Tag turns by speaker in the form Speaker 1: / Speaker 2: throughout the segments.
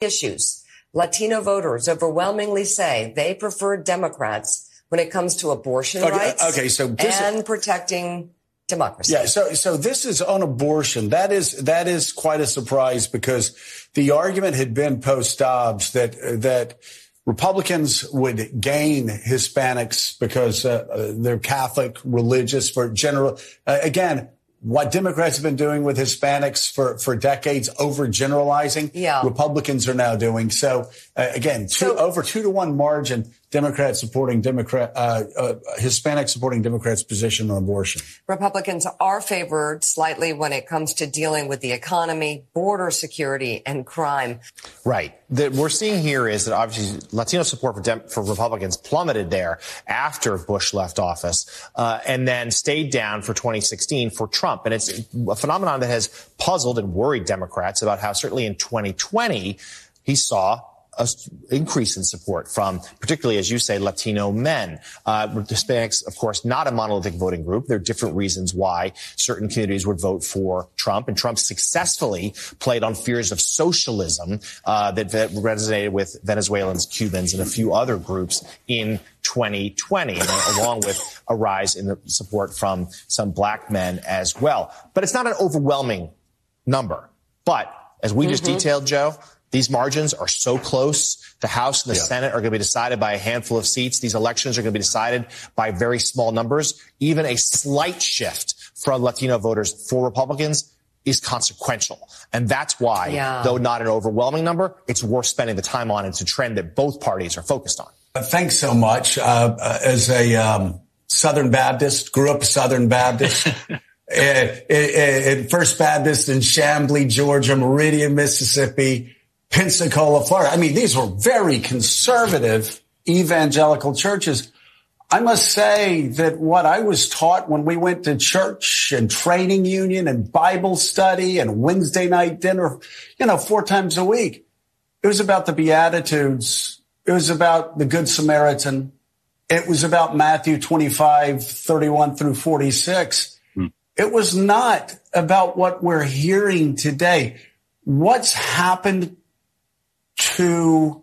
Speaker 1: issues. Latino voters overwhelmingly say they prefer Democrats when it comes to abortion
Speaker 2: Okay,
Speaker 1: rights
Speaker 2: okay, so this-
Speaker 1: and protecting democracy.
Speaker 2: Yeah, so so this is on abortion. That is that is quite a surprise because the argument had been post Dobbs that that Republicans would gain Hispanics because uh, uh, they're Catholic, religious, for general. Uh, again, what Democrats have been doing with Hispanics for for decades, overgeneralizing.
Speaker 1: Yeah.
Speaker 2: Republicans are now doing so. Uh, again, two,
Speaker 1: So-
Speaker 2: over two to one margin. Democrats supporting Democrat, uh, uh, Hispanic supporting Democrats' position on abortion.
Speaker 1: Republicans are favored slightly when it comes to dealing with the economy, border security, and crime.
Speaker 3: Right. That we're seeing here is that obviously Latino support for, Dem- for Republicans plummeted there after Bush left office, uh, and then stayed down for 2016 for Trump. And it's a phenomenon that has puzzled and worried Democrats about how certainly in 2020 he saw a increase in support from, particularly as you say, Latino men. Uh, Hispanics, of course, not a monolithic voting group. There are different reasons why certain communities would vote for Trump, and Trump successfully played on fears of socialism uh, that, that resonated with Venezuelans, Cubans, and a few other groups in 2020, and along with a rise in the support from some black men as well. But it's not an overwhelming number. But as we just detailed, Joe, these margins are so close. The House and the
Speaker 2: Yeah.
Speaker 3: Senate are going to be decided by a handful of seats. These elections are going to be decided by very small numbers. Even a slight shift from Latino voters for Republicans is consequential. And that's why,
Speaker 1: Yeah.
Speaker 3: though not an overwhelming number, it's worth spending the time on. It's a trend that both parties are focused on.
Speaker 2: Thanks so much. Uh, uh, as a um, Southern Baptist, grew up Southern Baptist. at, at- at First Baptist in Chamblee, Georgia, Meridian, Mississippi, Pensacola, Florida. I mean, these were very conservative evangelical churches. I must say that what I was taught when we went to church and training union and Bible study and Wednesday night dinner, you know, four times a week, it was about the Beatitudes. It was about the Good Samaritan. It was about Matthew 25, 31 through 46. Hmm. It was not about what we're hearing today. What's happened to,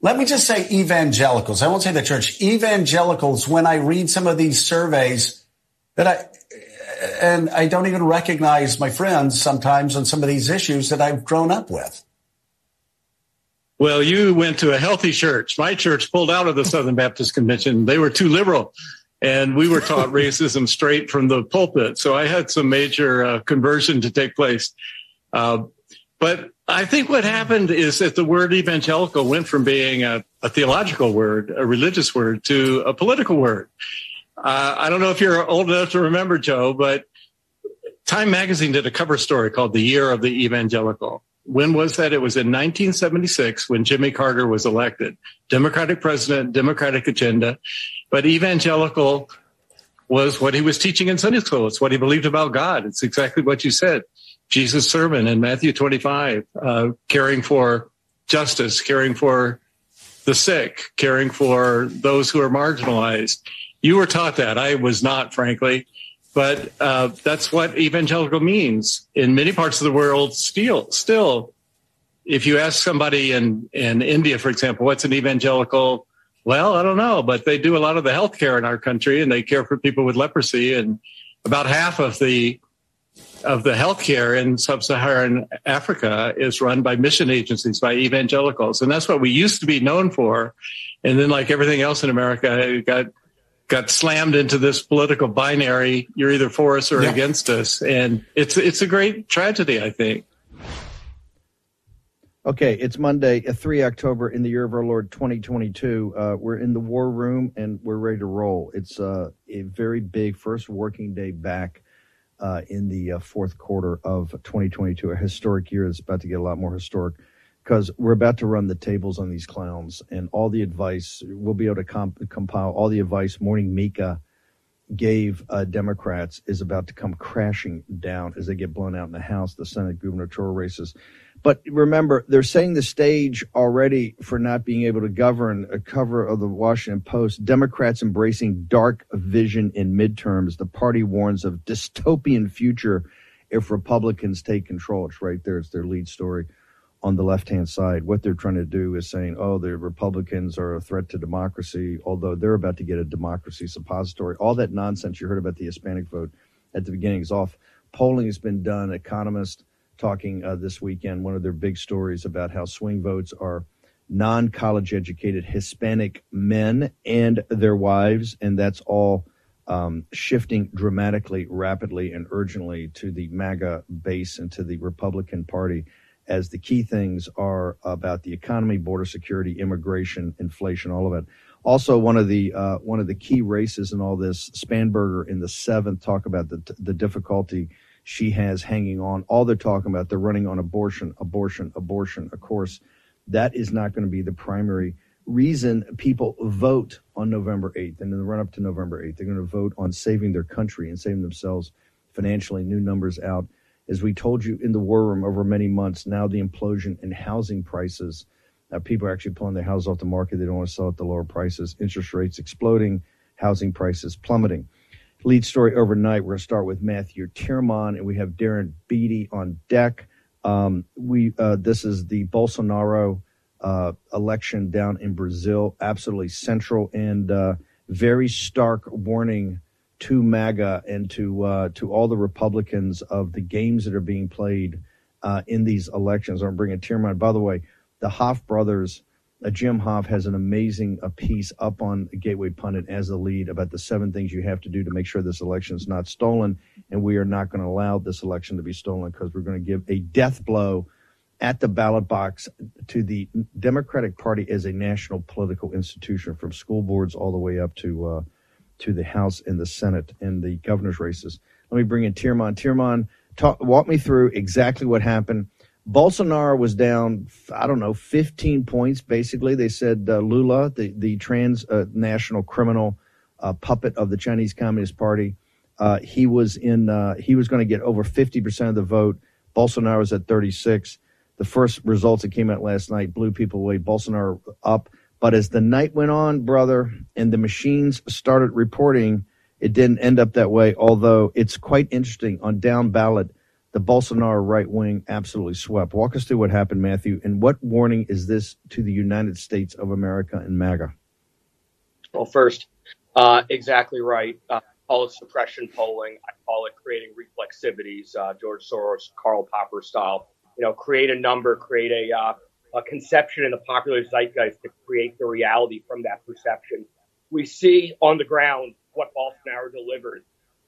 Speaker 2: let me just say evangelicals. I won't say the church. Evangelicals, when I read some of these surveys that I, and I don't even recognize my friends sometimes on some of these issues that I've grown up with.
Speaker 4: Well, you went to a healthy church. My church pulled out of the Southern Baptist Convention. They were too liberal. And we were taught racism straight from the pulpit. So I had some major uh, conversion to take place. Uh, but I think what happened is that the word evangelical went from being a, a theological word, a religious word, to a political word. Uh, I don't know if you're old enough to remember, Joe, but Time magazine did a cover story called The Year of the Evangelical. When was that? It was in 1976 when Jimmy Carter was elected. Democratic president, Democratic agenda. But evangelical was what he was teaching in Sunday school. It's what he believed about God. It's exactly what you said. Jesus' sermon in Matthew 25, uh, caring for justice, caring for the sick, caring for those who are marginalized. You were taught that. I was not, frankly. But uh, that's what evangelical means in many parts of the world. Still, still, if you ask somebody in in India, for example, what's an evangelical? Well, I don't know, but they do a lot of the health care in our country, and they care for people with leprosy, and about half of the of the healthcare in sub-Saharan Africa is run by mission agencies, by evangelicals, and that's what we used to be known for. And then, like everything else in America, it got got slammed into this political binary. You're either for us or
Speaker 2: Yeah.
Speaker 4: against us, and it's it's a great tragedy, I think.
Speaker 5: Okay, it's Monday, uh, 3 October in the year of our Lord 2022. Uh, we're in the war room and we're ready to roll. It's uh, a very big first working day back uh, in the uh, fourth quarter of 2022, a historic year that's about to get a lot more historic because we're about to run the tables on these clowns and all the advice. We'll be able to comp- compile all the advice Morning Mika gave uh, Democrats is about to come crashing down as they get blown out in the House, the Senate gubernatorial races. But remember, they're setting the stage already for not being able to govern. A cover of the Washington Post: Democrats embracing dark vision in midterms. The party warns of dystopian future if Republicans take control. It's right there. It's their lead story on the left hand side. What they're trying to do is saying, oh, the Republicans are a threat to democracy, although they're about to get a democracy suppository. All that nonsense you heard about the Hispanic vote at the beginning is off. Polling has been done. Economists talking uh, this weekend, one of their big stories about how swing votes are non college educated Hispanic men and their wives, and that's all um, shifting dramatically, rapidly, and urgently to the MAGA base and to the Republican Party as the key things are about the economy, border security, immigration, inflation, all of it. Also, one of the uh, one of the key races in all this, Spanberger in the seventh, talk about the the difficulty she has hanging on. All they're talking about, they're running on abortion, abortion, abortion. Of course, that is not going to be the primary reason people vote on November 8th and in the run up to November 8th. They're going to vote on saving their country and saving themselves financially. New numbers out. As we told you in the war room over many months, now the implosion in housing prices. People are actually pulling their houses off the market. They don't want to sell at the lower prices. Interest rates exploding, housing prices plummeting. Lead story overnight. We're going to start with Matthew Tyrmand, and we have Darren Beattie on deck. Um, we uh, this is the Bolsonaro uh, election down in Brazil, absolutely central and uh, very stark warning to MAGA and to uh, to all the Republicans of the games that are being played uh, in these elections. I'm bringing Tyrmand. By the way, the Hoff brothers, uh, Jim Hoft has an amazing a piece up on Gateway Pundit as the lead about the seven things you have to do to make sure this election is not stolen, and we are not going to allow this election to be stolen because we're going to give a death blow at the ballot box to the Democratic Party as a national political institution, from school boards all the way up to uh, to the House and the Senate and the governor's races. Let me bring in Tyrmand. Tyrmand, talk, walk me through exactly what happened. Bolsonaro was down, I don't know, 15 points. Basically, they said uh, Lula, the the transnational uh, criminal uh, puppet of the Chinese Communist Party, uh, he was in. He was going to get over 50 percent of the vote. Bolsonaro was at 36 the first results that came out last night blew people away. Bolsonaro up. But as the night went on, brother, and the machines started reporting, it didn't end up that way. Although it's quite interesting on down ballot, the Bolsonaro right wing absolutely swept. Walk us through what happened, Matthew, and what warning is this to the United States of America and MAGA?
Speaker 6: Well, first, uh, exactly right. Uh, call it suppression polling. I call it creating reflexivities, uh, George Soros, Karl Popper style you know, create a number, create a, uh, a conception in the popular zeitgeist to create the reality from that perception. We see on the ground what Bolsonaro delivers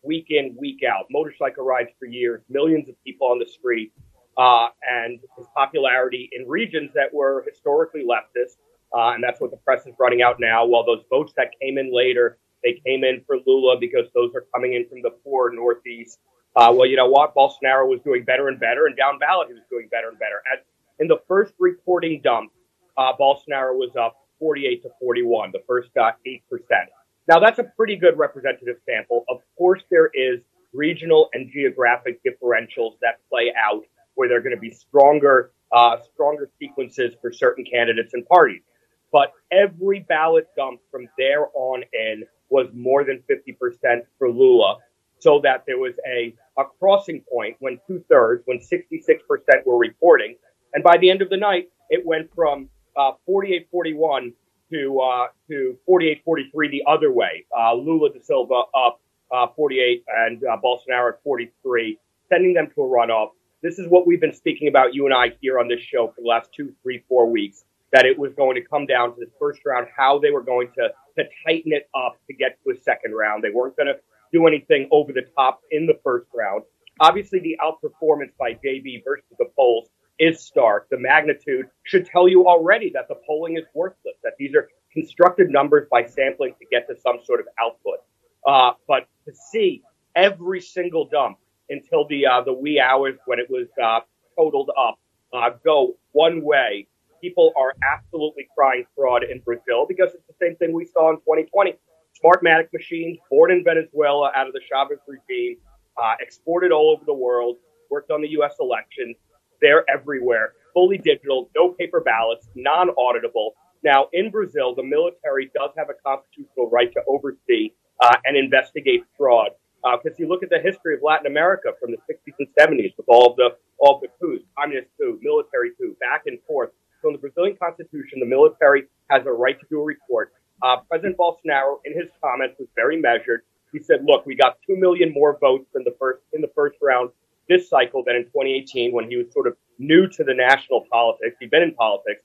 Speaker 6: week in, week out, motorcycle rides for years, millions of people on the street, uh, and his popularity in regions that were historically leftist. Uh, and that's what the press is running out now. While those votes that came in later, they came in for Lula because those are coming in from the poor Northeast uh, well, you know what? Bolsonaro was doing better and better, and down ballot he was doing better and better. At, in the first reporting dump, uh, Bolsonaro was up 48 to 41, the first uh, 8%. Now, that's a pretty good representative sample. Of course, there is regional and geographic differentials that play out where there are going to be stronger, uh, stronger sequences for certain candidates and parties. But every ballot dump from there on in was more than 50% for Lula so that there was a, a crossing point when two thirds, when 66% were reporting. And by the end of the night, it went from uh, 48 41 to, uh, to 48 43 the other way. Uh, Lula da Silva up uh, 48 and uh, Bolsonaro at 43, sending them to a runoff. This is what we've been speaking about, you and I, here on this show for the last two, three, four weeks, that it was going to come down to the first round, how they were going to, to tighten it up to get to a second round. They weren't going to do anything over the top in the first round. Obviously, the outperformance by JB versus the polls is stark. The magnitude should tell you already that the polling is worthless, that these are constructed numbers by sampling to get to some sort of output. Uh, but to see every single dump until the uh, the wee hours when it was uh, totaled up uh, go one way, people are absolutely crying fraud in Brazil because it's the same thing we saw in 2020. Smartmatic machines, born in Venezuela out of the Chavez regime, uh, exported all over the world, worked on the U.S. elections. They're everywhere, fully digital, no paper ballots, non auditable. Now, in Brazil, the military does have a constitutional right to oversee uh, and investigate fraud. Because uh, you look at the history of Latin America from the 60s and 70s with all of the all of the coups, communist coup, military coup, back and forth. So in the Brazilian constitution, the military has a right to do a report. Uh, President Bolsonaro, in his comments, was very measured. He said, "Look, we got two million more votes than the first in the first round this cycle than in 2018 when he was sort of new to the national politics. He'd been in politics,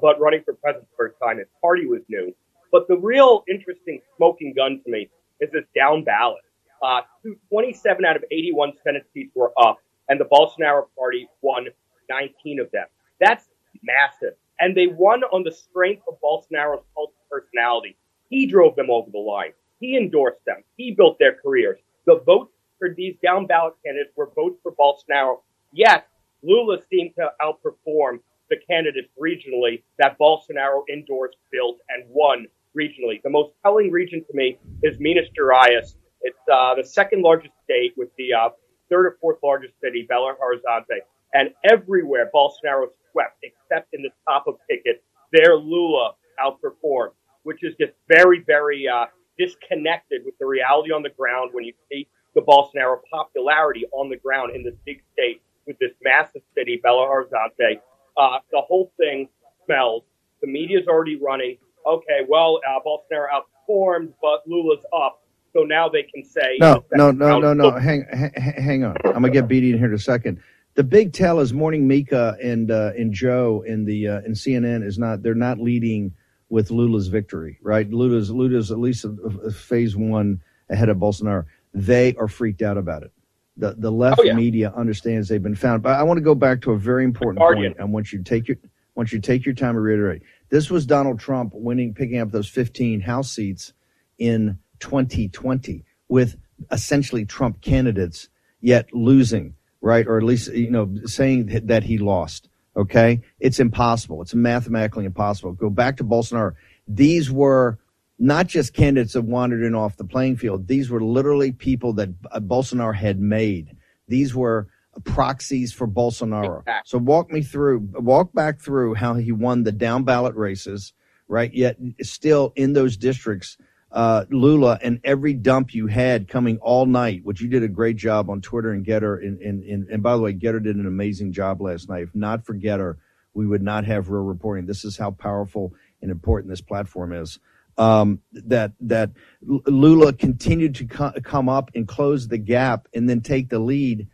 Speaker 6: but running for president for the first time, his party was new. But the real interesting smoking gun to me is this down ballot. Uh, 27 out of 81 Senate seats were up, and the Bolsonaro party won 19 of them. That's massive. And they won on the strength of Bolsonaro's cult personality. He drove them over the line. He endorsed them. He built their careers. The votes these down ballot candidates were votes for Bolsonaro. Yet Lula seemed to outperform the candidates regionally that Bolsonaro endorsed, built, and won regionally. The most telling region to me is Minas Gerais. It's uh, the second largest state with the uh, third or fourth largest city, Belo Horizonte. And everywhere Bolsonaro swept, except in the top of ticket, there Lula outperformed, which is just very, very uh, disconnected with the reality on the ground when you see the Bolsonaro popularity on the ground in this big state with this massive city, Belo Horizonte. Uh, the whole thing smells. The media's already running. Okay, well, uh, Bolsonaro outperformed, but Lula's up. So now they can say
Speaker 5: no, no, no, no, no. Hang, hang, hang on. I'm gonna get Beattie in here in a second. The big tell is Morning Mika and uh, and Joe in the uh, in CNN is not. They're not leading with Lula's victory, right? Lula's Lula's at least phase one ahead of Bolsonaro. They are freaked out about it. The the left oh, yeah. media understands they've been found. But I want to go back to a very important point. I want you to take your want you to take your time to reiterate. This was Donald Trump winning, picking up those 15 House seats in 2020 with essentially Trump candidates, yet losing, right? Or at least, you know, saying that he lost. Okay. It's impossible. It's mathematically impossible. Go back to Bolsonaro. These were not just candidates that wandered in off the playing field. These were literally people that uh, Bolsonaro had made. These were proxies for Bolsonaro. So walk me through, walk back through how he won the down ballot races, right? Yet still in those districts, uh, Lula and every dump you had coming all night, which you did a great job on Twitter and Gettr. And, and, and, and by the way, Gettr did an amazing job last night. If not for Gettr, we would not have real reporting. This is how powerful and important this platform is. Um, that that Lula continued to co- come up and close the gap and then take the lead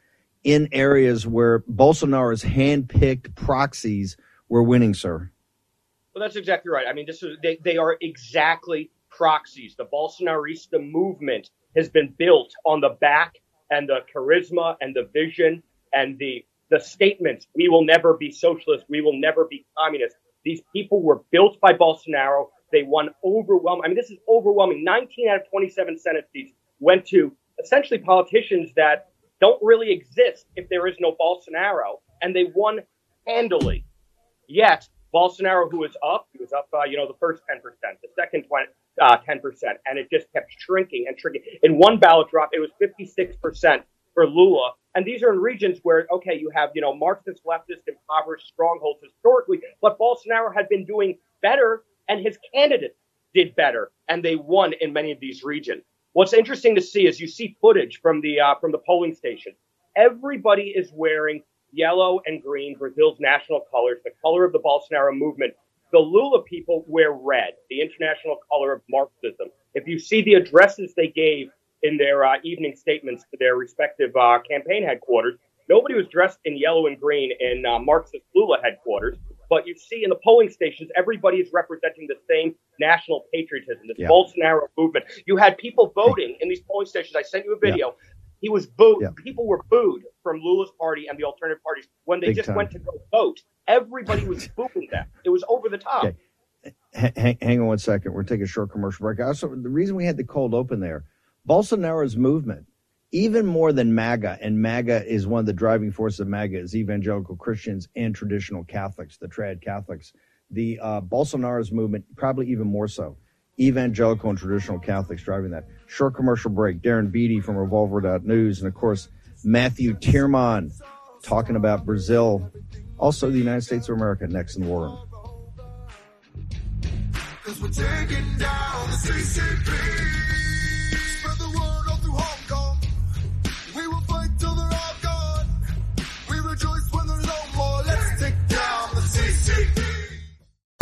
Speaker 5: in areas where Bolsonaro's hand-picked proxies were winning, sir.
Speaker 6: Well, that's exactly right. I mean, this is they, they are exactly proxies. The Bolsonarista movement has been built on the back and the charisma and the vision and the the statements, we will never be socialist, we will never be communist. These people were built by Bolsonaro. They won overwhelming. I mean, this is overwhelming. 19 out of 27 Senate seats went to essentially politicians that don't really exist if there is no Bolsonaro, and they won handily. Yet Bolsonaro, who was up, he was up, uh, you know, the first 10%, the second 20, uh, 10%, and it just kept shrinking and shrinking. In one ballot drop, it was 56% for Lula. And these are in regions where, okay, you have, you know, Marxist, leftist, impoverished strongholds historically, but Bolsonaro had been doing better and his candidate did better and they won in many of these regions. What's interesting to see is you see footage from the uh, from the polling station. Everybody is wearing yellow and green, Brazil's national colors, the color of the Bolsonaro movement. The Lula people wear red, the international color of Marxism. If you see the addresses they gave in their uh, evening statements to their respective uh, campaign headquarters, nobody was dressed in yellow and green in uh, Marxist Lula headquarters. But you see in the polling stations, everybody is representing the same national patriotism, this yeah. Bolsonaro movement. You had people voting in these polling stations. I sent you a video. Yeah. He was booed. Yeah. People were booed from Lula's party and the alternative parties when they Big just time. went to go vote. Everybody was booing them. It was over the top. Okay.
Speaker 5: Hang, hang, on one second. We're taking a short commercial break. Also, the reason we had the cold open there, Bolsonaro's movement even more than MAGA, and MAGA is one of the driving forces of MAGA is evangelical Christians and traditional Catholics, the trad Catholics. The uh, Bolsonaro's movement, probably even more so, evangelical and traditional Catholics driving that. Short commercial break. Darren Beattie from Revolver.news, and of course Matthew Tyrmand talking about Brazil, also the United States of America next in the war room.
Speaker 7: rejoice when there's no more.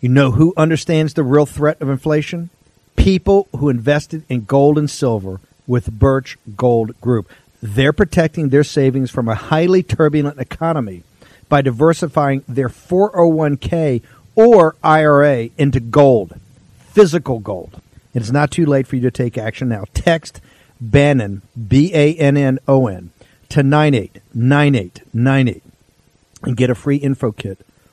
Speaker 5: You know who understands the real threat of inflation? People who invested in gold and silver with Birch Gold Group. They're protecting their savings from a highly turbulent economy by diversifying their 401k or IRA into gold, physical gold. It's not too late for you to take action now. Text Bannon, B A N N O N, to 989898 and get a free info kit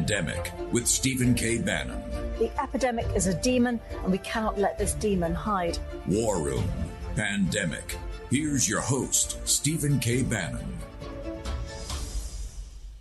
Speaker 7: Pandemic with Stephen K. Bannon.
Speaker 8: The epidemic is a demon, and we cannot let this demon hide.
Speaker 7: War Room Pandemic. Here's your host, Stephen K. Bannon.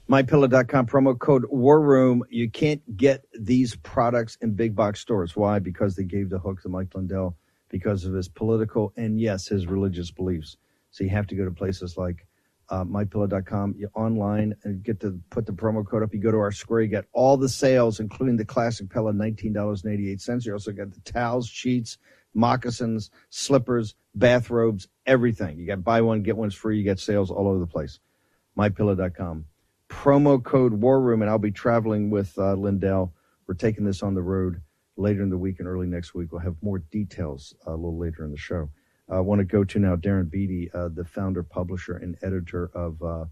Speaker 5: MyPillow.com promo code War Room. You can't get these products in big box stores. Why? Because they gave the hook to Mike Lindell because of his political and yes, his religious beliefs. So you have to go to places like uh, mypillow.com you online and get to put the promo code up. You go to our square, you get all the sales, including the classic pillow, $19.88. You also get the towels, sheets, moccasins, slippers, bathrobes, everything. You got buy one, get one's free. You get sales all over the place. Mypillow.com. Promo code War Room, and I'll be traveling with uh, Lindell. We're taking this on the road later in the week and early next week. We'll have more details uh, a little later in the show. I want to go to now Darren Beattie, uh, the founder, publisher, and editor of uh,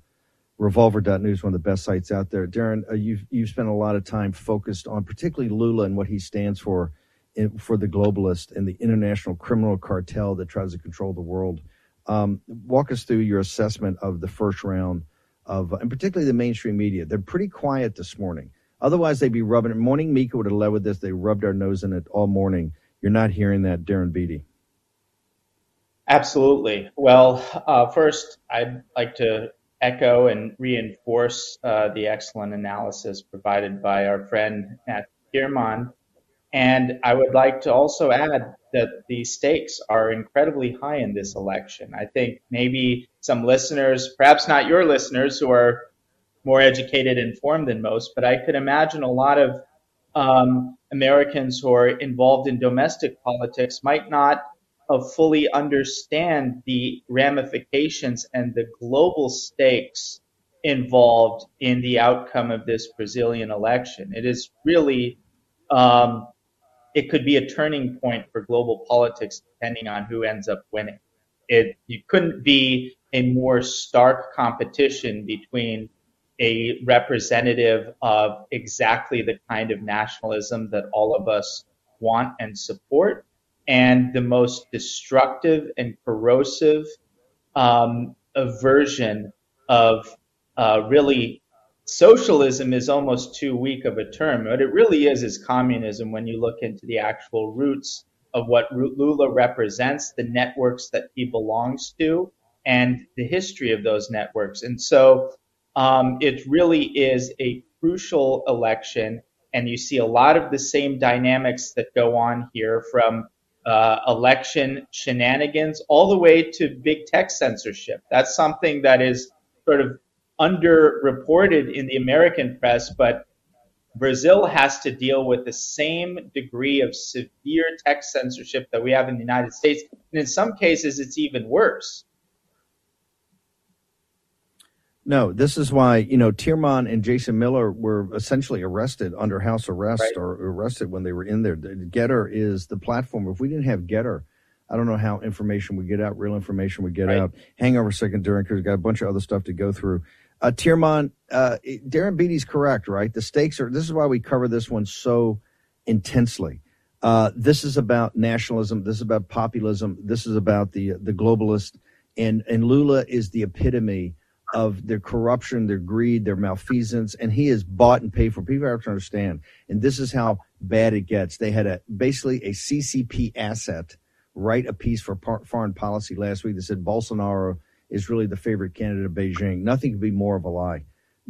Speaker 5: Revolver.news, one of the best sites out there. Darren, uh, you've you've spent a lot of time focused on particularly Lula and what he stands for in, for the globalist and the international criminal cartel that tries to control the world. Um, walk us through your assessment of the first round of, and particularly the mainstream media. They're pretty quiet this morning. Otherwise, they'd be rubbing it. Morning Mika would have led with this. They rubbed our nose in it all morning. You're not hearing that, Darren Beattie.
Speaker 9: Absolutely. Well, uh, first, I'd like to echo and reinforce uh, the excellent analysis provided by our friend Matt Tyrmand. And I would like to also add that the stakes are incredibly high in this election. I think maybe some listeners, perhaps not your listeners who are more educated and informed than most, but I could imagine a lot of um, Americans who are involved in domestic politics might not fully understand the ramifications and the global stakes involved in the outcome of this Brazilian election. It is really, um, it could be a turning point for global politics depending on who ends up winning. It you couldn't be a more stark competition between a representative of exactly the kind of nationalism that all of us want and support and the most destructive and corrosive um, version of uh, really socialism is almost too weak of a term. What it really is is communism when you look into the actual roots of what Lula represents, the networks that he belongs to, and the history of those networks. And so um, it really is a crucial election. And you see a lot of the same dynamics that go on here from uh, election shenanigans, all the way to big tech censorship. That's something that is sort of underreported in the American press, but Brazil has to deal with the same degree of severe tech censorship that we have in the United States. And in some cases, it's even worse.
Speaker 5: No, this is why you know Tyrmand and Jason Miller were essentially arrested under house arrest right. or arrested when they were in there. Gettr is the platform. If we didn't have Gettr, I don't know how information would get out, real information would get right. out. Hang over a second, Darren, because we've got a bunch of other stuff to go through. Uh, Tyrmand, uh, Darren Beattie's correct, right? The stakes are. This is why we cover this one so intensely. Uh, this is about nationalism. This is about populism. This is about the the globalist, and and Lula is the epitome of their corruption, their greed, their malfeasance, and he is bought and paid for. People have to understand, and this is how bad it gets. They had a basically a CCP asset write a piece for par- foreign policy last week that said Bolsonaro is really the favorite candidate of Beijing. Nothing could be more of a lie.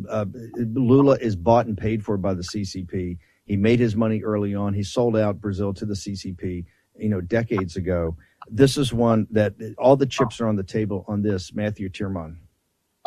Speaker 5: Uh, Lula is bought and paid for by the CCP. He made his money early on. He sold out Brazil to the CCP, you know, decades ago. This is one that all the chips are on the table on this. Matthew Tyrmand.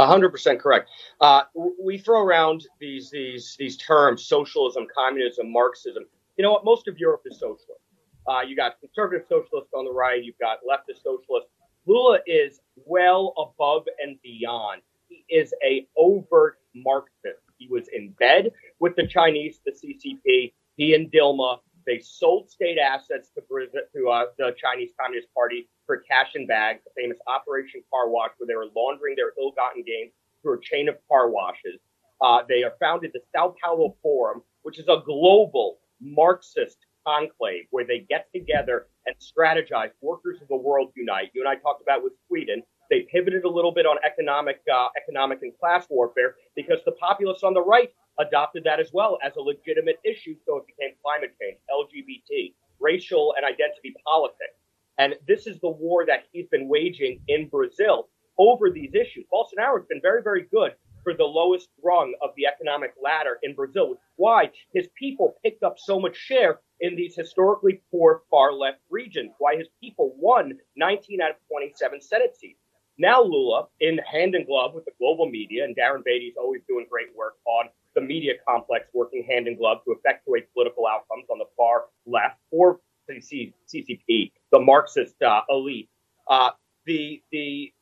Speaker 6: Hundred percent correct. Uh, we throw around these these these terms: socialism, communism, Marxism. You know what? Most of Europe is socialist. Uh, you got conservative socialists on the right. You've got leftist socialists. Lula is well above and beyond. He is a overt Marxist. He was in bed with the Chinese, the CCP. He and Dilma, they sold state assets to, to uh, the Chinese Communist Party for cash and bags, the famous Operation Car Wash, where they were laundering their ill-gotten gains through a chain of car washes. Uh, they have founded the Sao Paulo Forum, which is a global Marxist conclave where they get together and strategize. Workers of the world unite. You and I talked about with Sweden. They pivoted a little bit on economic, uh, economic and class warfare because the populists on the right adopted that as well as a legitimate issue. So it became climate change, LGBT, racial and identity politics. And this is the war that he's been waging in Brazil over these issues. Bolsonaro has been very, very good for the lowest rung of the economic ladder in Brazil, which is why his people picked up so much share in these historically poor far left regions, why his people won 19 out of 27 Senate seats. Now Lula, in hand in glove with the global media, and Darren Beattie's always doing great work on the media complex, working hand in glove to effectuate political outcomes on the far left for CCP, the Marxist uh, elite. Uh, the the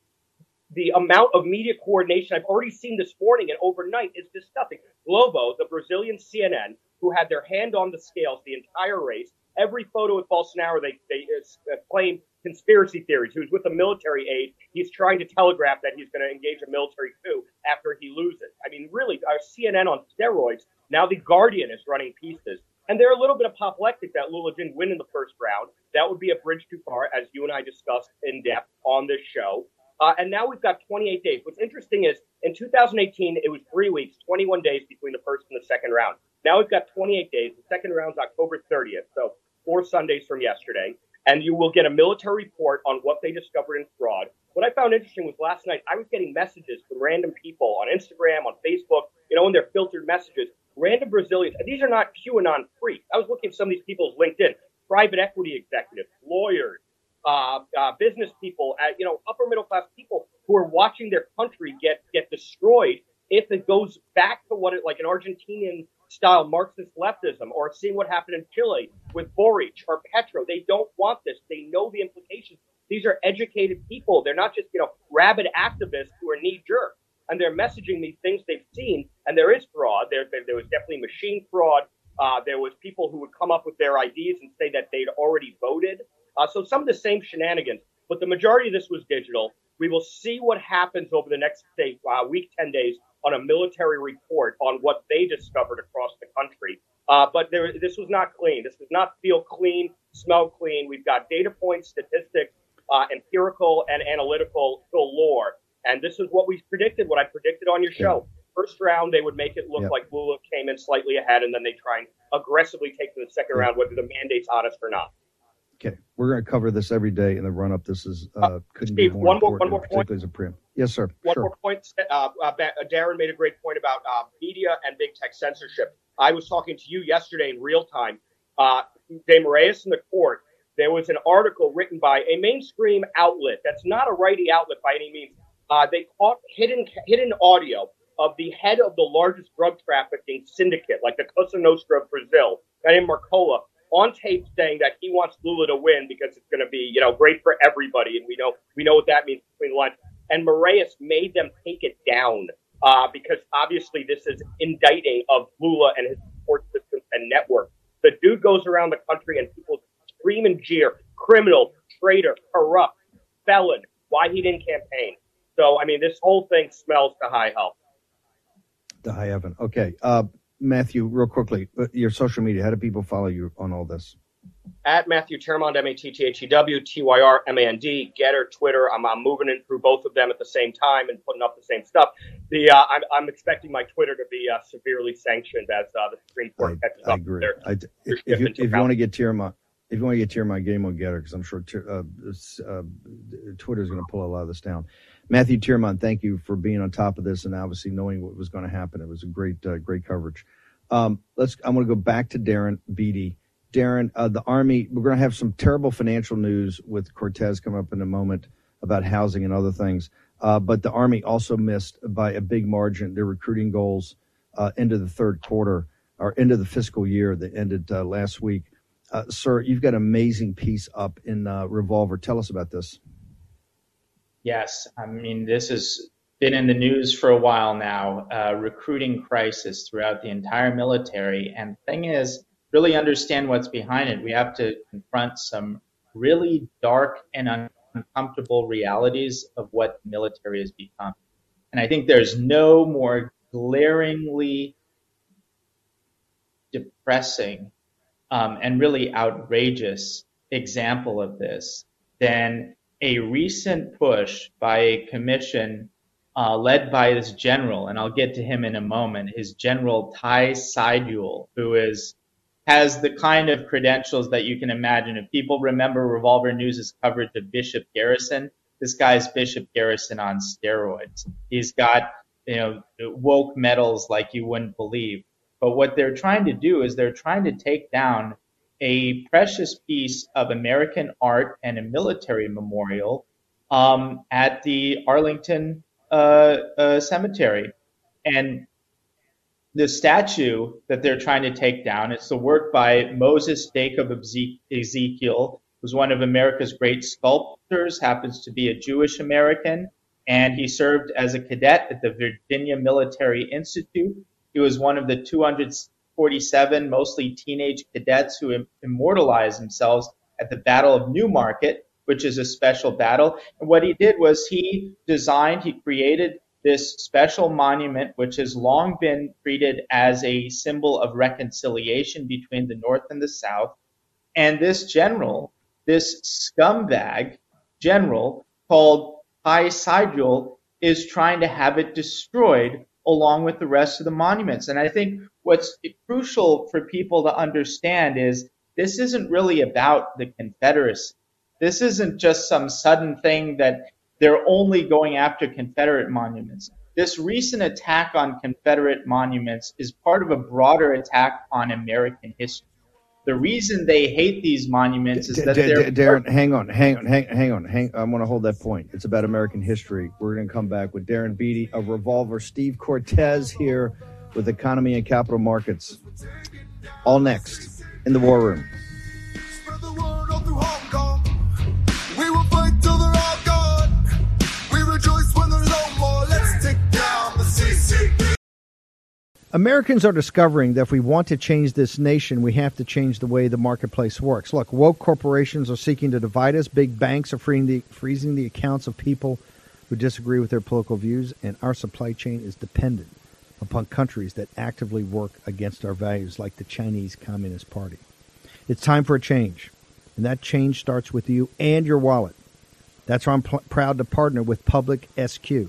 Speaker 6: the amount of media coordination I've already seen this morning and overnight is disgusting. Globo, the Brazilian CNN, who had their hand on the scales the entire race, every photo with Bolsonaro, they, they uh, claim conspiracy theories. He was with a military aide. He's trying to telegraph that he's going to engage a military coup after he loses. I mean, really, our CNN on steroids. Now the Guardian is running pieces. And they're a little bit apoplectic that Lula didn't win in the first round. That would be a bridge too far, as you and I discussed in depth on this show. Uh, and now we've got 28 days. What's interesting is in 2018, it was three weeks, 21 days between the first and the second round. Now we've got 28 days. The second round's October 30th, so four Sundays from yesterday. And you will get a military report on what they discovered in fraud. What I found interesting was last night I was getting messages from random people on Instagram, on Facebook, you know, in their filtered messages, random Brazilians. And these are not QAnon freaks. I was looking at some of these people's LinkedIn, private equity executives, lawyers, uh, uh, business people, uh, you know, upper middle class people who are watching their country get get destroyed if it goes back to what it like an Argentinian style Marxist leftism, or seeing what happened in Chile with Boric or Petro. They don't want this. They know the implications. These are educated people. They're not just you know rabid activists who are knee jerk, and they're messaging me things they've seen. And there is fraud. There there, there was definitely machine fraud. Uh, there was people who would come up with their IDs and say that they'd already voted uh, so some of the same shenanigans, but the majority of this was digital. We will see what happens over the next uh, week, 10 days on a military report on what they discovered across the country. Uh, but there, this was not clean. This does not feel clean, smell clean. We've got data points, statistics, uh, empirical and analytical galore. And this is what we predicted, what I predicted on your show. First round, they would make it look like Lula came in slightly ahead, and then they try and aggressively take to the second round, whether the mandate's honest or not.
Speaker 5: Okay, we're going to cover this every day in the run up. This is uh, uh couldn't Steve, be more one more one more point. As a prim. Yes, sir.
Speaker 6: One
Speaker 5: sure.
Speaker 6: more point. Uh, uh, Darren made a great point about uh, media and big tech censorship. I was talking to you yesterday in real time. Uh, De Moraes in the court. There was an article written by a mainstream outlet that's not a righty outlet by any means. Uh, they caught hidden hidden audio of the head of the largest drug trafficking syndicate, like the Cosa Nostra of Brazil, guy named Marcola, on tape saying that he wants Lula to win because it's going to be, you know, great for everybody, and we know we know what that means between the lines. And Moraes made them take it down uh, because obviously this is indicting of Lula and his support system and network. The dude goes around the country and people scream and jeer, criminal, traitor, corrupt, felon, why he didn't campaign. So I mean, this whole thing smells to high health.
Speaker 5: The high heaven. Okay. Uh, Matthew, real quickly, uh, your social media. How do people follow you on all this?
Speaker 6: at Matthew Tyrmand, M A T T H E W T Y R M A N D, Gettr, Twitter. I'm, I'm moving in through both of them at the same time and putting up the same stuff. The uh, I'm, I'm expecting my Twitter to be uh, severely sanctioned as uh, the Supreme Court
Speaker 5: I,
Speaker 6: catches
Speaker 5: I
Speaker 6: up.
Speaker 5: agree.
Speaker 6: There.
Speaker 5: I, if, if, you, if you want to get Tyrmand, if you want to get Tyrmand, get him on Gettr because I'm sure uh, uh, Twitter's going to pull a lot of this down. Matthew Tyrmand, thank you for being on top of this and obviously knowing what was going to happen. It was a great, uh, great coverage. Um, let's. I want to go back to Darren Beattie. Darren, uh, the Army, we're going to have some terrible financial news with Cortes come up in a moment about housing and other things. Uh, but the Army also missed by a big margin their recruiting goals uh, into the third quarter or into the fiscal year that ended uh, last week. Uh, sir, you've got an amazing piece up in Revolver. Tell us about this.
Speaker 9: Yes, I mean, this has been in the news for a while now, recruiting crisis throughout the entire military. And the thing is, really understand what's behind it, we have to confront some really dark and uncomfortable realities of what the military has become. And I think there's no more glaringly depressing um, and really outrageous example of this than a recent push by a commission uh, led by this general, and I'll get to him in a moment, his General Ty Seidule, who is has the kind of credentials that you can imagine. If people remember Revolver News' coverage of Bishop Garrison, this guy's Bishop Garrison on steroids. He's got, you know, woke medals like you wouldn't believe. But what they're trying to do is they're trying to take down a precious piece of American art and a military memorial um, at the Arlington uh, uh, Cemetery. And the statue that they're trying to take down. It's the work by Moses Jacob Ezekiel, who's one of America's great sculptors, happens to be a Jewish American, and he served as a cadet at the Virginia Military Institute. He was one of the 247 mostly teenage cadets who immortalized themselves at the Battle of Newmarket, which is a special battle. And what he did was he designed, he created this special monument, which has long been treated as a symbol of reconciliation between the North and the South. And this general, this scumbag general called Ty Seidule, is trying to have it destroyed along with the rest of the monuments. And I think what's crucial for people to understand is this isn't really about the Confederacy. This isn't just some sudden thing that they're only going after Confederate monuments. This recent attack on Confederate monuments is part of a broader attack on American history. The reason they hate these monuments is that
Speaker 5: D-
Speaker 9: they're.
Speaker 5: D- Darren, hang on, hang on, hang, hang on, hang. I want to hold that point. It's about American history. We're going to come back with Darren Beattie of Revolver, Steve Cortes here with Economy and Capital Markets. All next in the War Room. Americans are discovering that if we want to change this nation, we have to change the way the marketplace works. Look, woke corporations are seeking to divide us. Big banks are the, freezing the accounts of people who disagree with their political views, and our supply chain is dependent upon countries that actively work against our values, like the Chinese Communist Party. It's time for a change, and that change starts with you and your wallet. That's why I'm pl- proud to partner with Public SQ,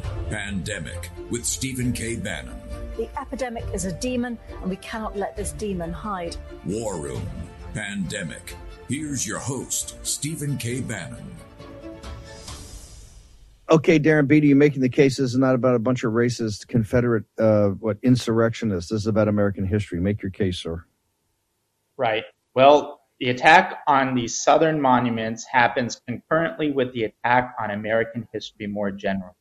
Speaker 7: Pandemic with Stephen K. Bannon.
Speaker 8: The epidemic is a demon, and we cannot let this demon hide.
Speaker 7: War Room Pandemic. Here's your host, Stephen K. Bannon.
Speaker 5: Okay, Darren Beattie, you're making the case this is not about a bunch of racist Confederate, uh, what, insurrectionists. This is about American history. Make your case, sir.
Speaker 9: Right. Well, the attack on these Southern monuments happens concurrently with the attack on American history more generally.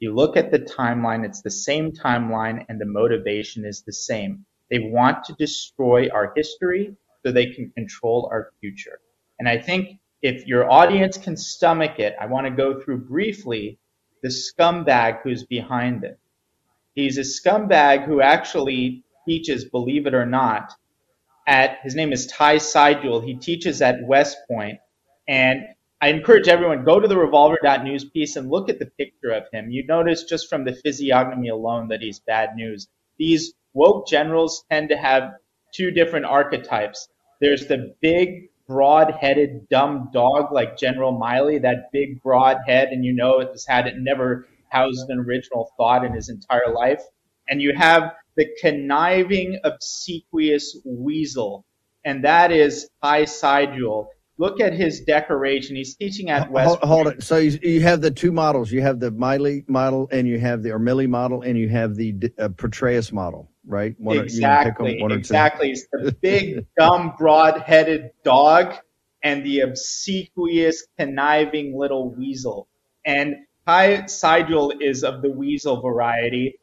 Speaker 9: You look at the timeline, it's the same timeline, and the motivation is the same. They want to destroy our history so they can control our future. And I think if your audience can stomach it, I want to go through briefly the scumbag who's behind it. He's a scumbag who actually teaches, believe it or not, at his name is Ty Seidule. He teaches at West Point, and I encourage everyone go to the revolver.news piece and look at the picture of him. You notice just from the physiognomy alone that he's bad news. These woke generals tend to have two different archetypes. There's the big, broad-headed, dumb dog like General Milley, that big, broad head, and you know it has had it never housed an original thought in his entire life. And you have the conniving, obsequious weasel, and that is Ty Seidule. Look at his decoration. He's teaching at West.
Speaker 5: Hold, hold it. So you, you, have the two models. You have the Miley model, and you have the or Milley model, and you have the uh, Petraeus model, right?
Speaker 9: One exactly. Or, exactly. It's the big, dumb, broad-headed dog, and the obsequious, conniving little weasel. And Ty Seidule is of the weasel variety.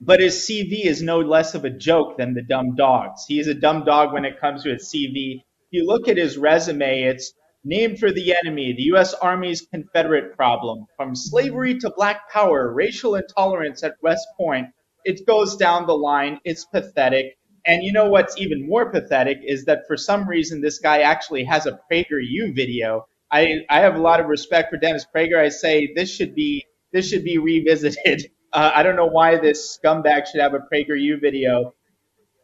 Speaker 9: But his CV is no less of a joke than the dumb dogs. He is a dumb dog when it comes to his CV. You look at his resume, it's named for the enemy, the U.S. Army's Confederate problem, from slavery to black power, racial intolerance at West Point. It goes down the line. It's pathetic. And you know what's even more pathetic is that for some reason this guy actually has a PragerU video. I, I have a lot of respect for Dennis Prager. I say this should be this should be revisited. Uh, I don't know why this scumbag should have a PragerU video.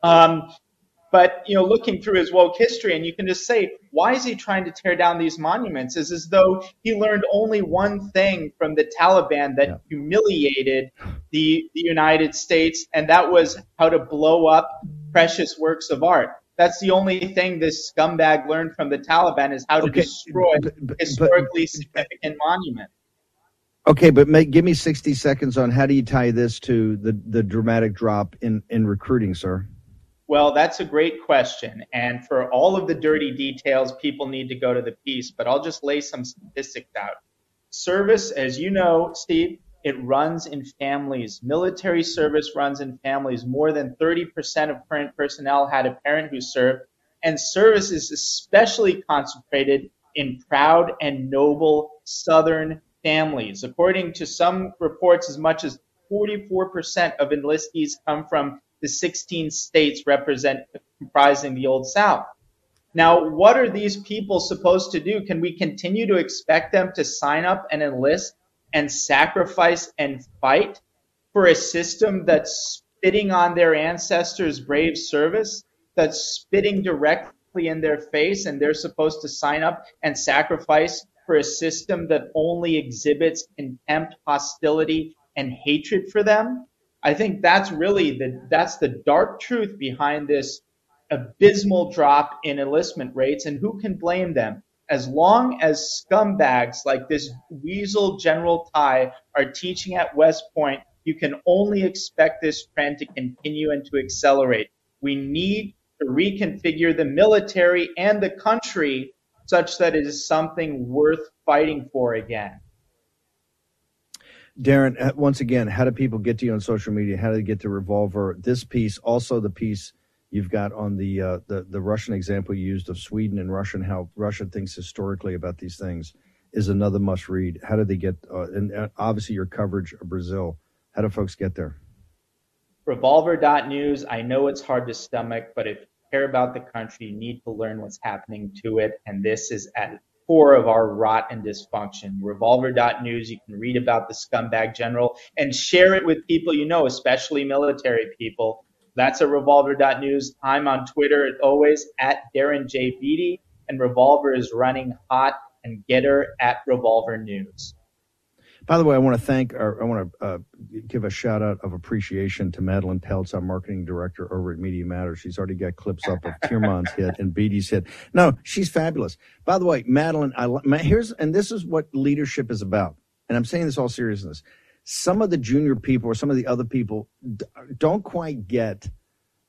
Speaker 9: Um, but you know, looking through his woke history, and you can just say, why is he trying to tear down these monuments? Is as though he learned only one thing from the Taliban that yeah. humiliated the, the United States, and that was how to blow up precious works of art. That's the only thing this scumbag learned from the Taliban is how to okay. destroy but, but, historically but, significant monuments.
Speaker 5: Okay, but make, give me 60 seconds on how do you tie this to the, the dramatic drop in, in recruiting, sir?
Speaker 9: Well, that's a great question. And for all of the dirty details, people need to go to the piece, but I'll just lay some statistics out. Service, as you know, Steve, it runs in families. Military service runs in families. More than 30% of current personnel had a parent who served. And service is especially concentrated in proud and noble Southern families. According to some reports, as much as 44% of enlistees come from the 16 states represent comprising the Old South. Now, what are these people supposed to do? Can we continue to expect them to sign up and enlist and sacrifice and fight for a system that's spitting on their ancestors' brave service, that's spitting directly in their face, and they're supposed to sign up and sacrifice for a system that only exhibits contempt, hostility, and hatred for them. I think that's really the that's the dark truth behind this abysmal drop in enlistment rates, and who can blame them? As long as scumbags like this weasel General Ty are teaching at West Point, you can only expect this trend to continue and to accelerate. We need to reconfigure the military and the country such that it is something worth fighting for again.
Speaker 5: Darren, uh, once again, how do people get to you on social media? How do they get to Revolver? This piece, also the piece you've got on the uh, the the Russian example you used of Sweden and Russia and how Russia thinks historically about these things is another must read. How do they get? Uh, and uh, obviously your coverage of Brazil. How do folks get there?
Speaker 9: Revolver.news. I know it's hard to stomach, but if you care about the country, you need to learn what's happening to it. And this is at core of our rot and dysfunction. Revolver.news, you can read about the scumbag general and share it with people you know, especially military people. That's at revolver.news. I'm on Twitter always at Darren J. Beattie, and Revolver is running hot and Gettr at Revolver News.
Speaker 5: By the way, I want to thank, or I want to uh, give a shout out of appreciation to Madeline Peltz, our marketing director over at Media Matters. She's already got clips up of Tyrmand's hit and Beattie's hit. No, she's fabulous. By the way, Madeline, I here's and this is what leadership is about. And I'm saying this all seriousness. Some of the junior people or some of the other people don't quite get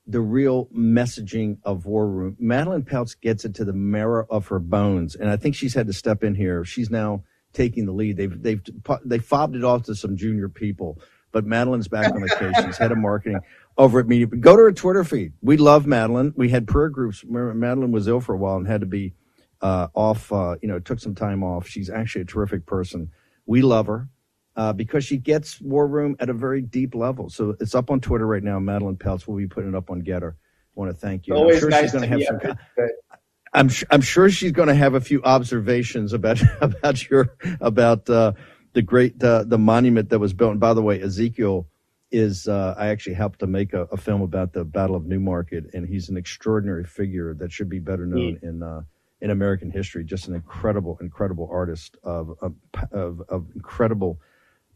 Speaker 5: the real messaging of War Room. Madeline Peltz gets it to the marrow of her bones, and I think she's had to step in here. She's now taking the lead. They've they've they fobbed it off to some junior people, but Madeline's back on the case. She's head of marketing over at Media. Go to her Twitter feed. We love Madeline. We had prayer groups. Madeline was ill for a while and had to be uh, off. Uh, you know, took some time off. She's actually a terrific person. We love her. Uh, because she gets War Room at a very deep level. So it's up on Twitter right now. Madeline Peltz will be putting it up on GETTR. I want to thank you.
Speaker 9: Always sure nice she's going to have some.
Speaker 5: I'm I'm sure she's going to have a few observations about about your about uh, the great uh, the monument that was built. And by the way, Ezekiel is uh, I actually helped to make a, a, film about the Battle of Newmarket, and he's an extraordinary figure that should be better known in uh, in American history. Just an incredible, incredible artist of of, of, of incredible,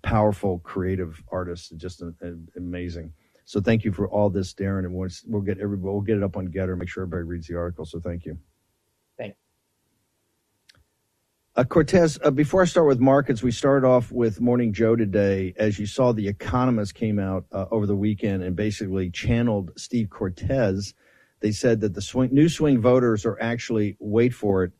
Speaker 5: powerful, creative artist. Just an, an amazing. So thank you for all this, Darren, and we'll, we'll get everybody we'll get it up on GETTR. Make sure everybody reads the article. So thank you. Uh, Cortes, uh, before I start with markets, we started off with Morning Joe today. As you saw, The Economist came out uh, over the weekend and basically channeled Steve Cortes. They said that the swing, new swing voters are actually, wait for it,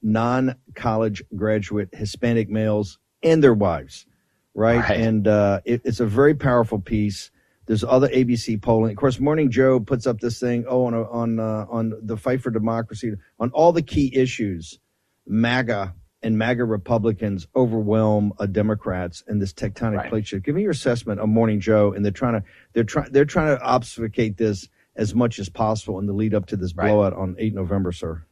Speaker 5: non college graduate Hispanic males and their wives, right? right. And uh, it, it's a very powerful piece. There's other ABC polling. Of course, Morning Joe puts up this thing, oh, on, on, uh, on the fight for democracy, on all the key issues. MAGA and MAGA Republicans overwhelm uh, Democrats in this tectonic right. plate shift. Give me your assessment of Morning Joe, and they're trying to they're trying they're trying to obfuscate this as much as possible in the lead up to this right. blowout on 8 November, sir.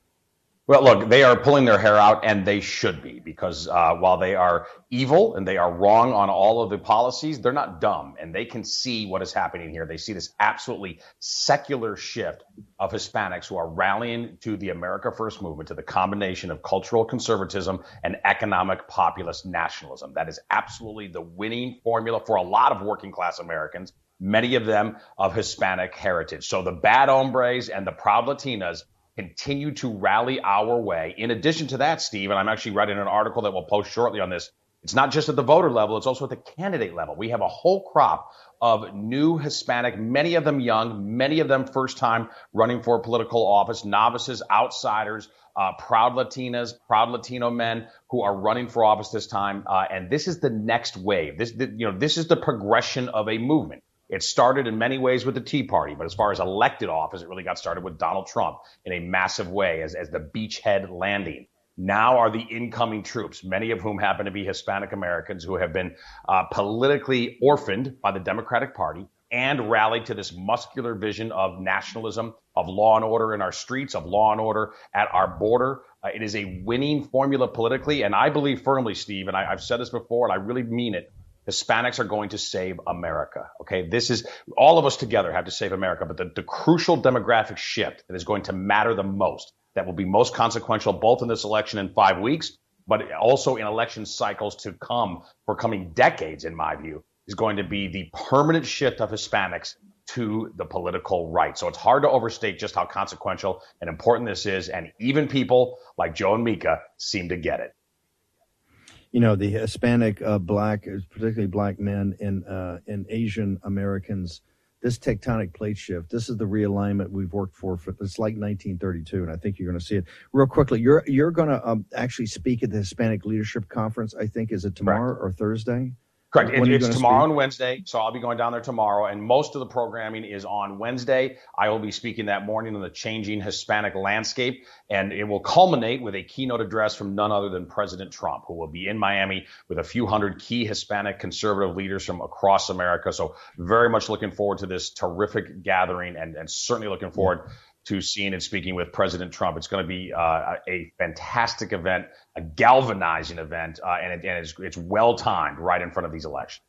Speaker 10: Well, look, they are pulling their hair out, and they should be, because uh, while they are evil and they are wrong on all of the policies, they're not dumb, and they can see what is happening here. They see this absolutely secular shift of Hispanics who are rallying to the America First movement, to the combination of cultural conservatism and economic populist nationalism. That is absolutely the winning formula for a lot of working class Americans, many of them of Hispanic heritage. So the bad hombres and the proud Latinas continue to rally our way. In addition to that, Steve, and I'm actually writing an article that we'll post shortly on this. It's not just at the voter level, it's also at the candidate level. We have a whole crop of new Hispanic, many of them young, many of them first time running for political office, novices, outsiders, uh, proud Latinas, proud Latino men who are running for office this time. Uh, and this is the next wave. This, you know, this is the progression of a movement. It started in many ways with the Tea Party, but as far as elected office, it really got started with Donald Trump in a massive way as, as the beachhead landing. Now are the incoming troops, many of whom happen to be Hispanic Americans who have been uh, politically orphaned by the Democratic Party and rallied to this muscular vision of nationalism, of law and order in our streets, of law and order at our border. Uh, it is a winning formula politically. And I believe firmly, Steve, and I, I've said this before, and I really mean it Hispanics are going to save America. Okay. This is all of us together have to save America, but the, the crucial demographic shift that is going to matter the most, that will be most consequential both in this election in five weeks, but also in election cycles to come for coming decades, in my view, is going to be the permanent shift of Hispanics to the political right. So it's hard to overstate just how consequential and important this is. And even people like Joe and Mika seem to get it
Speaker 5: you know the Hispanic, uh, black, particularly black men and uh, and Asian Americans. This tectonic plate shift. This is the realignment we've worked for. for it's like 1932, and I think you're going to see it real quickly. You're you're going to um, actually speak at the Hispanic Leadership Conference. I think is it tomorrow or Thursday?
Speaker 10: Correct. It, it's tomorrow speak? and Wednesday, so I'll be going down there tomorrow, and most of the programming is on Wednesday. I will be speaking that morning on the changing Hispanic landscape, and it will culminate with a keynote address from none other than President Trump, who will be in Miami with a few hundred key Hispanic conservative leaders from across America. So very much looking forward to this terrific gathering, and, and certainly looking forward. To seeing and speaking with President Trump. It's going to be uh, a fantastic event, a galvanizing event, uh, and, it, and it's, it's well timed right in front of these elections.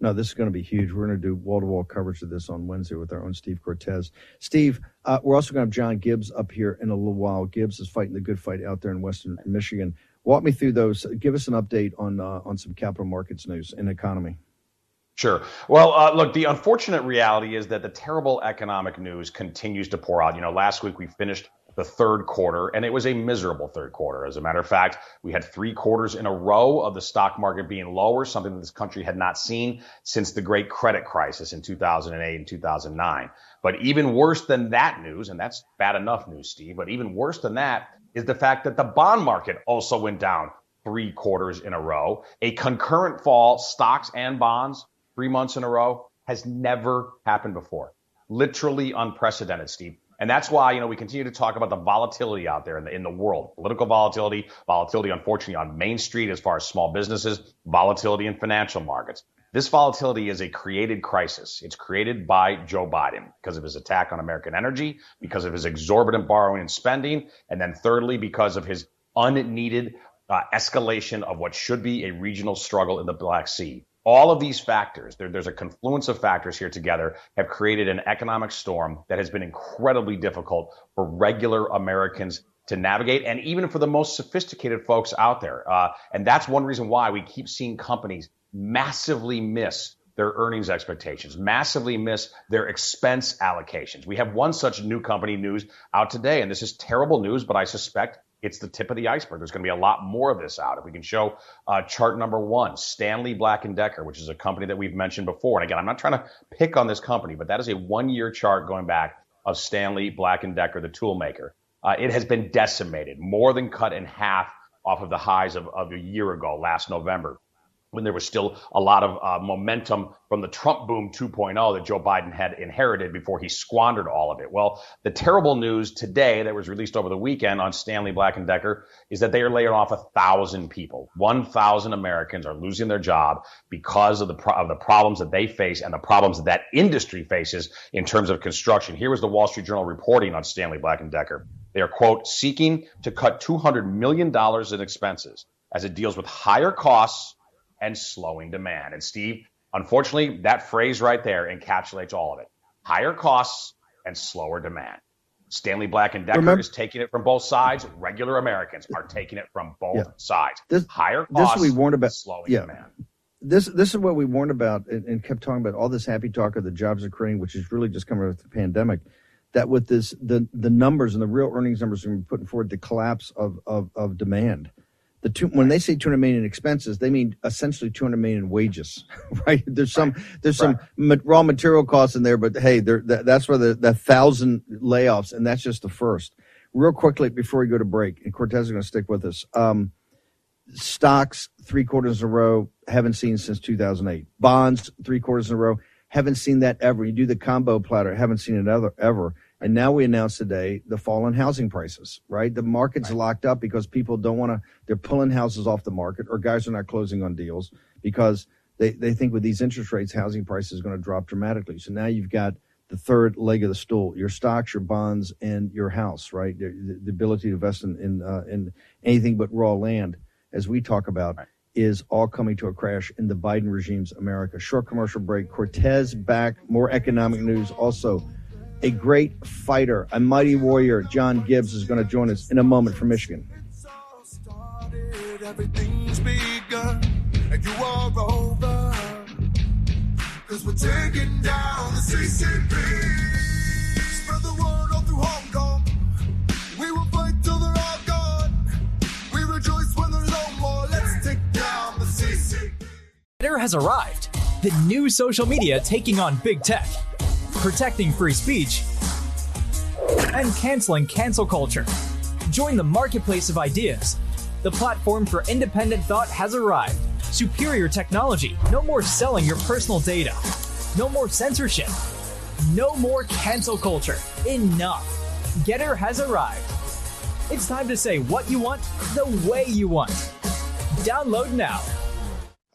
Speaker 5: No, this is going to be huge. We're going to do wall to wall coverage of this on Wednesday with our own Steve Cortes. Steve, uh, we're also going to have John Gibbs up here in a little while. Gibbs is fighting the good fight out there in Western Michigan. Walk me through those. Give us an update on uh, on some capital markets news and economy.
Speaker 10: Sure. Well, uh, look, the unfortunate reality is that the terrible economic news continues to pour out. You know, last week we finished the third quarter, and it was a miserable third quarter. As a matter of fact, we had three quarters in a row of the stock market being lower, something that this country had not seen since the great credit crisis in 2008 and 2009. But even worse than that news, and that's bad enough news, Steve, but even worse than that is the fact that the bond market also went down three quarters in a row. A concurrent fall, stocks and bonds, three months in a row, has never happened before. Literally unprecedented, Steve. And that's why, you know, we continue to talk about the volatility out there in the, in the world, political volatility, volatility, unfortunately, on Main Street as far as small businesses, volatility in financial markets. This volatility is a created crisis. It's created by Joe Biden because of his attack on American energy, because of his exorbitant borrowing and spending, and then thirdly, because of his unneeded uh, escalation of what should be a regional struggle in the Black Sea all of these factors, there, there's a confluence of factors here together, have created an economic storm that has been incredibly difficult for regular Americans to navigate, and even for the most sophisticated folks out there. Uh, and that's one reason why we keep seeing companies massively miss their earnings expectations, massively miss their expense allocations. We have one such new company news out today, and this is terrible news, but I suspect it's the tip of the iceberg. There's going to be a lot more of this out. If we can show uh, chart number one, Stanley Black and Decker, which is a company that we've mentioned before. And again, I'm not trying to pick on this company, but that is a one-year chart going back of Stanley Black and Decker, the tool maker. Uh, it has been decimated, more than cut in half off of the highs of, of a year ago, last November when there was still a lot of uh, momentum from the Trump boom 2.0 that Joe Biden had inherited before he squandered all of it. Well, the terrible news today that was released over the weekend on Stanley Black and Decker is that they are laying off a thousand people. One thousand Americans are losing their job because of the pro- of the problems that they face and the problems that, that industry faces in terms of construction. Here was the Wall Street Journal reporting on Stanley Black and Decker. They are quote seeking to cut 200 million dollars in expenses as it deals with higher costs and slowing demand. And Steve, unfortunately, that phrase right there encapsulates all of it. Higher costs and slower demand. Stanley Black and Decker Remember, is taking it from both sides. Regular Americans are taking it from both yeah. sides. This, Higher costs, this we warned about, slowing yeah. demand.
Speaker 5: This this is what we warned about and, and, kept talking about all this happy talk of the jobs are creating, which is really just coming with the pandemic. That with this the the numbers and the real earnings numbers we're putting forward the collapse of, of, of demand the two when they say 200 million in expenses they mean essentially 200 million in wages right? There's some there's right. some raw material costs in there but hey there that, that's where the, the thousand layoffs and that's just the first. Real quickly before we go to break and cortes is going to stick with us um, stocks three quarters in a row haven't seen since 2008 bonds three quarters in a row haven't seen that ever. You do the combo platter haven't seen it ever ever and now we announced today the fall in housing prices, right? The market's right. locked up because people don't want to, they're pulling houses off the market or guys are not closing on deals because they, they think with these interest rates, housing prices are going to drop dramatically. So now you've got the third leg of the stool, your stocks, your bonds, and your house, right? The, the ability to invest in, in, uh, in anything but raw land, as we talk about. Right is all coming to a crash in the Biden regime's America. Short commercial break. Cortes back. More economic news. Also, a great fighter, a mighty warrior. John Gibbs is going to join us in a moment from Michigan. Everything's begun, and you are over. Cause we're taking down the CCP. Spread the word all through Hong Kong. We will fight till they're all gone. We rejoice when there's no more. Let's take down the CCP.
Speaker 11: Gettr has arrived. The new social media taking on big tech protecting free speech, and canceling cancel culture. Join the marketplace of ideas. The platform for independent thought has arrived. Superior technology. No more selling your personal data. No more censorship. No more cancel culture. Enough. Gettr has arrived. It's time to say what you want the way you want. Download now.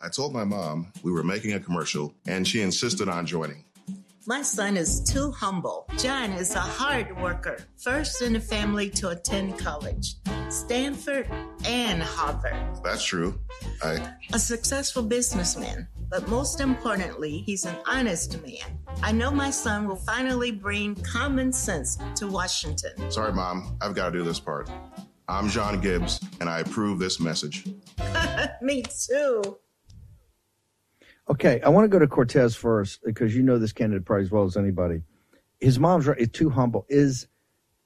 Speaker 12: I told my mom we were making a commercial, and she insisted on joining.
Speaker 13: My son is too humble. John is a hard worker, first in the family to attend college, Stanford and Harvard.
Speaker 12: That's true. I.
Speaker 13: A successful businessman, but most importantly, he's an honest man. I know my son will finally bring common sense to Washington.
Speaker 12: Sorry, Mom. I've got to do this part. I'm John Gibbs, and I approve this message.
Speaker 13: Me too.
Speaker 5: Okay, I want to go to Cortes first because you know this candidate probably as well as anybody. His mom's right; is too humble. Is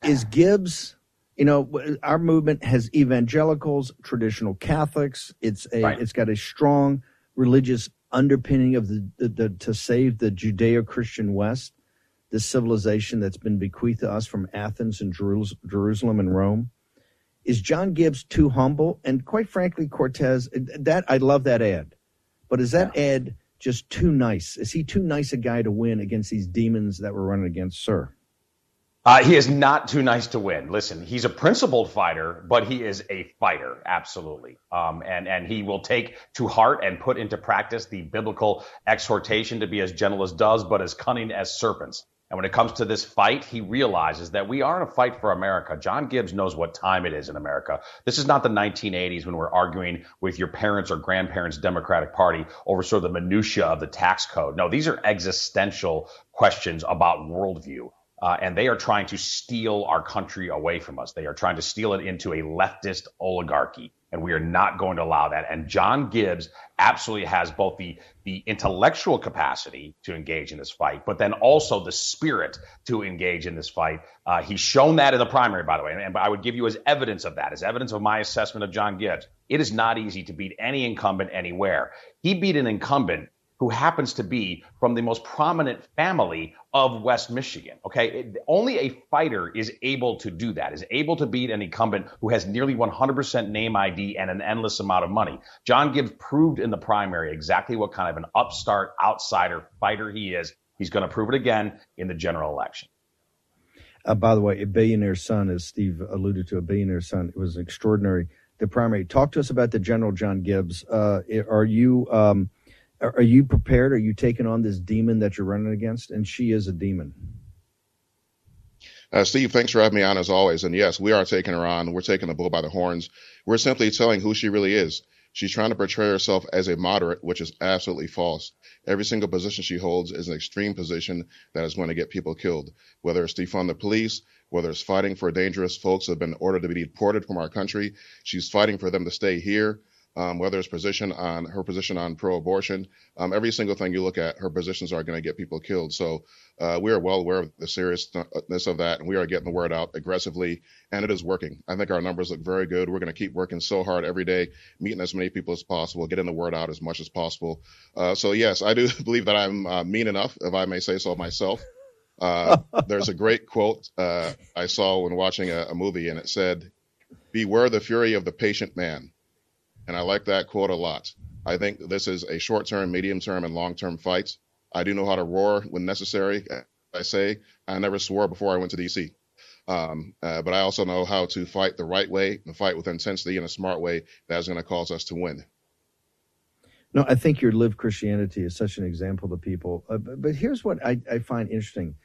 Speaker 5: is Gibbs? You know, our movement has evangelicals, traditional Catholics. It's a
Speaker 10: Right.
Speaker 5: it's got a strong religious underpinning of the, the, the to save the Judeo-Christian West, this civilization that's been bequeathed to us from Athens and Jerusalem and Rome. Is John Gibbs too humble? And quite frankly, Cortes, that I love that ad. But is that Ed just too nice? Is he too nice a guy to win against these demons that we're running against, sir?
Speaker 10: Uh, he is not too nice to win. Listen, he's a principled fighter, but he is a fighter, absolutely. Um, and and he will take to heart and put into practice the biblical exhortation to be as gentle as doves, but as cunning as serpents. And when it comes to this fight, he realizes that we are in a fight for America. John Gibbs knows what time it is in America. This is not the 1980s when we're arguing with your parents' or grandparents' Democratic Party over sort of the minutia of the tax code. No, these are existential questions about worldview. Uh, and they are trying to steal our country away from us. They are trying to steal it into a leftist oligarchy, and we are not going to allow that. And John Gibbs absolutely has both the the intellectual capacity to engage in this fight, but then also the spirit to engage in this fight. Uh, he's shown that in the primary, by the way, and, and I would give you as evidence of that, as evidence of my assessment of John Gibbs. It is not easy to beat any incumbent anywhere. He beat an incumbent who happens to be from the most prominent family of West Michigan. Okay. It- only a fighter is able to do that, is able to beat an incumbent who has nearly 100% name ID and an endless amount of money. John Gibbs proved in the primary exactly what kind of an upstart outsider fighter he is. He's going to prove it again in the general election.
Speaker 5: Uh, by the way, a billionaire son, as Steve alluded to, a billionaire son. It was extraordinary. The primary. Talk to us about the General John Gibbs. Uh, are you um, are you prepared? Are you taking on this demon that you're running against? And she is a demon.
Speaker 12: Uh, Steve, thanks for having me on as always. And yes, we are taking her on. We're taking the bull by the horns. We're simply telling who she really is. She's trying to portray herself as a moderate, which is absolutely false. Every single position she holds is an extreme position that is going to get people killed, whether it's defund the police, whether it's fighting for dangerous folks who have been ordered to be deported from our country. She's fighting for them to stay here. Um, whether it's position on her position on pro-abortion, um, every single thing you look at, her positions are going to get people killed. So uh, we are well aware of the seriousness of that, and we are getting the word out aggressively, and it is working. I think our numbers look very good. We're going to keep working so hard every day, meeting as many people as possible, getting the word out as much as possible. Uh, so yes, I do believe that I'm uh, mean enough, if I may say so myself. Uh, there's a great quote uh, I saw when watching a, a movie, and it said, "Beware the fury of the patient man." And I like that quote a lot. I think this is a short term, medium term, and long term fight. I do know how to roar when necessary. I say I never swore before I went to DC. Um, uh, but I also know how to fight the right way, and fight with intensity in a smart way that is going to cause us to win.
Speaker 5: No, I think your lived Christianity is such an example to people. Uh, but, but here's what I, I find interesting.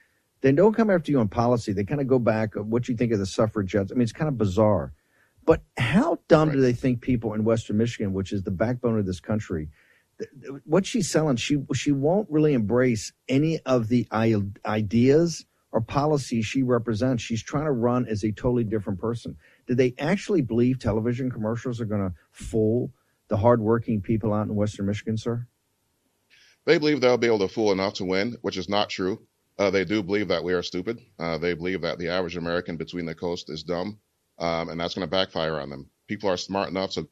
Speaker 5: They don't come after you on policy. They kind of go back what you think of the suffragettes. I mean, it's kind of bizarre. But how dumb do they think people in Western Michigan, which is the backbone of this country, what she's selling, she she won't really embrace any of the i- ideas or policies she represents. She's trying to run as a totally different person. Do they actually believe television commercials are going to fool the hardworking people out in Western Michigan, sir?
Speaker 12: They believe they'll be able to fool enough to win, which is not true. Uh, they do believe that we are stupid. Uh, they believe that the average American between the coast is dumb, um, and that's going to backfire on them. People are smart enough to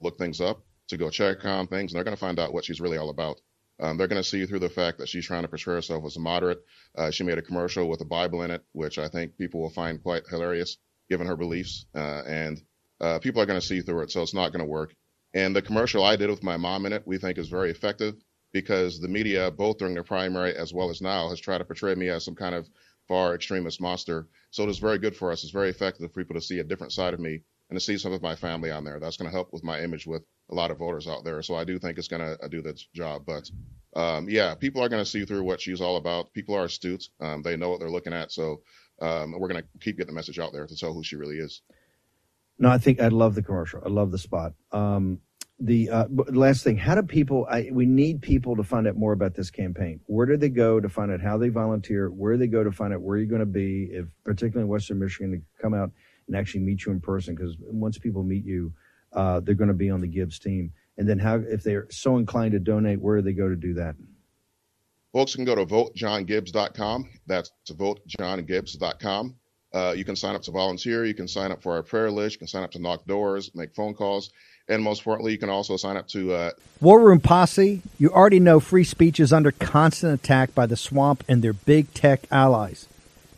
Speaker 12: look things up, to go check on things, and they're going to find out what she's really all about. Um, they're going to see through the fact that she's trying to portray herself as a moderate. Uh, she made a commercial with a Bible in it, which I think people will find quite hilarious given her beliefs, uh, and uh, people are going to see through it, so it's not going to work. And the commercial I did with my mom in it, we think is very effective because the media, both during the primary as well as now, has tried to portray me as some kind of far extremist monster. So it is very good for us. It's very effective for people to see a different side of me and to see some of my family on there. That's going to help with my image with a lot of voters out there. So I do think it's going to do the job. But um, yeah, people are going to see through what she's all about. People are astute. Um, they know what they're looking at. So um, we're going to keep getting the message out there to tell who she really is.
Speaker 5: No, I think I love the commercial. I love the spot. Um, the uh, last thing, how do people? I, we need people to find out more about this campaign. Where do they go to find out how they volunteer? Where do they go to find out where you're going to be? If particularly in Western Michigan, to come out
Speaker 14: and actually meet you in person because once people meet you, uh, they're going to be on the Gibbs team. And then how if they're so inclined to donate, where do they go to do that?
Speaker 12: Folks can go to votejohngibbs.com. That's votejohngibbs.com. Uh, you can sign up to volunteer. You can sign up for our prayer list. You can sign up to knock doors, make phone calls. And most importantly, you can also sign up to uh,
Speaker 5: War Room Posse. You already know free speech is under constant attack by the swamp and their big tech allies.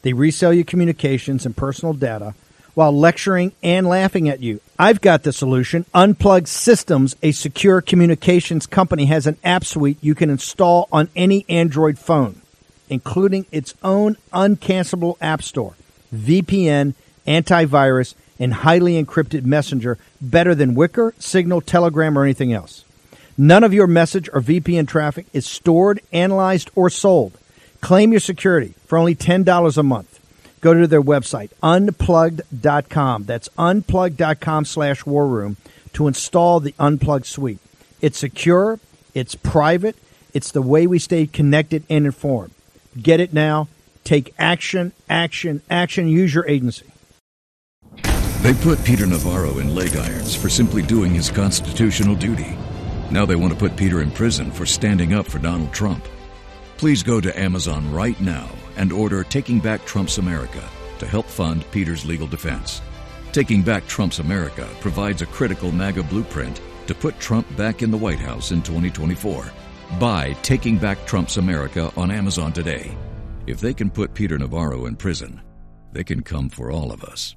Speaker 5: They resell your communications and personal data while lecturing and laughing at you. I've got the solution. Unplugged Systems, a secure communications company, has an app suite you can install on any Android phone, including its own uncancelable app store, VPN, antivirus, and highly encrypted messenger better than Wickr, Signal, Telegram, or anything else. None of your message or VPN traffic is stored, analyzed, or sold. Claim your security for only $10 a month. Go to their website, unplugged.com. That's unplugged.com slash war room to install the Unplugged suite. It's secure, it's private, it's the way we stay connected and informed. Get it now. Take action, action, action. Use your agency.
Speaker 7: They put Peter Navarro in leg irons for simply doing his constitutional duty. Now they want to put Peter in prison for standing up for Donald Trump. Please go to Amazon right now and order Taking Back Trump's America to help fund Peter's legal defense. Taking Back Trump's America provides a critical MAGA blueprint to put Trump back in the White House in 2024. Buy Taking Back Trump's America on Amazon today. If they can put Peter Navarro in prison, they can come for all of us.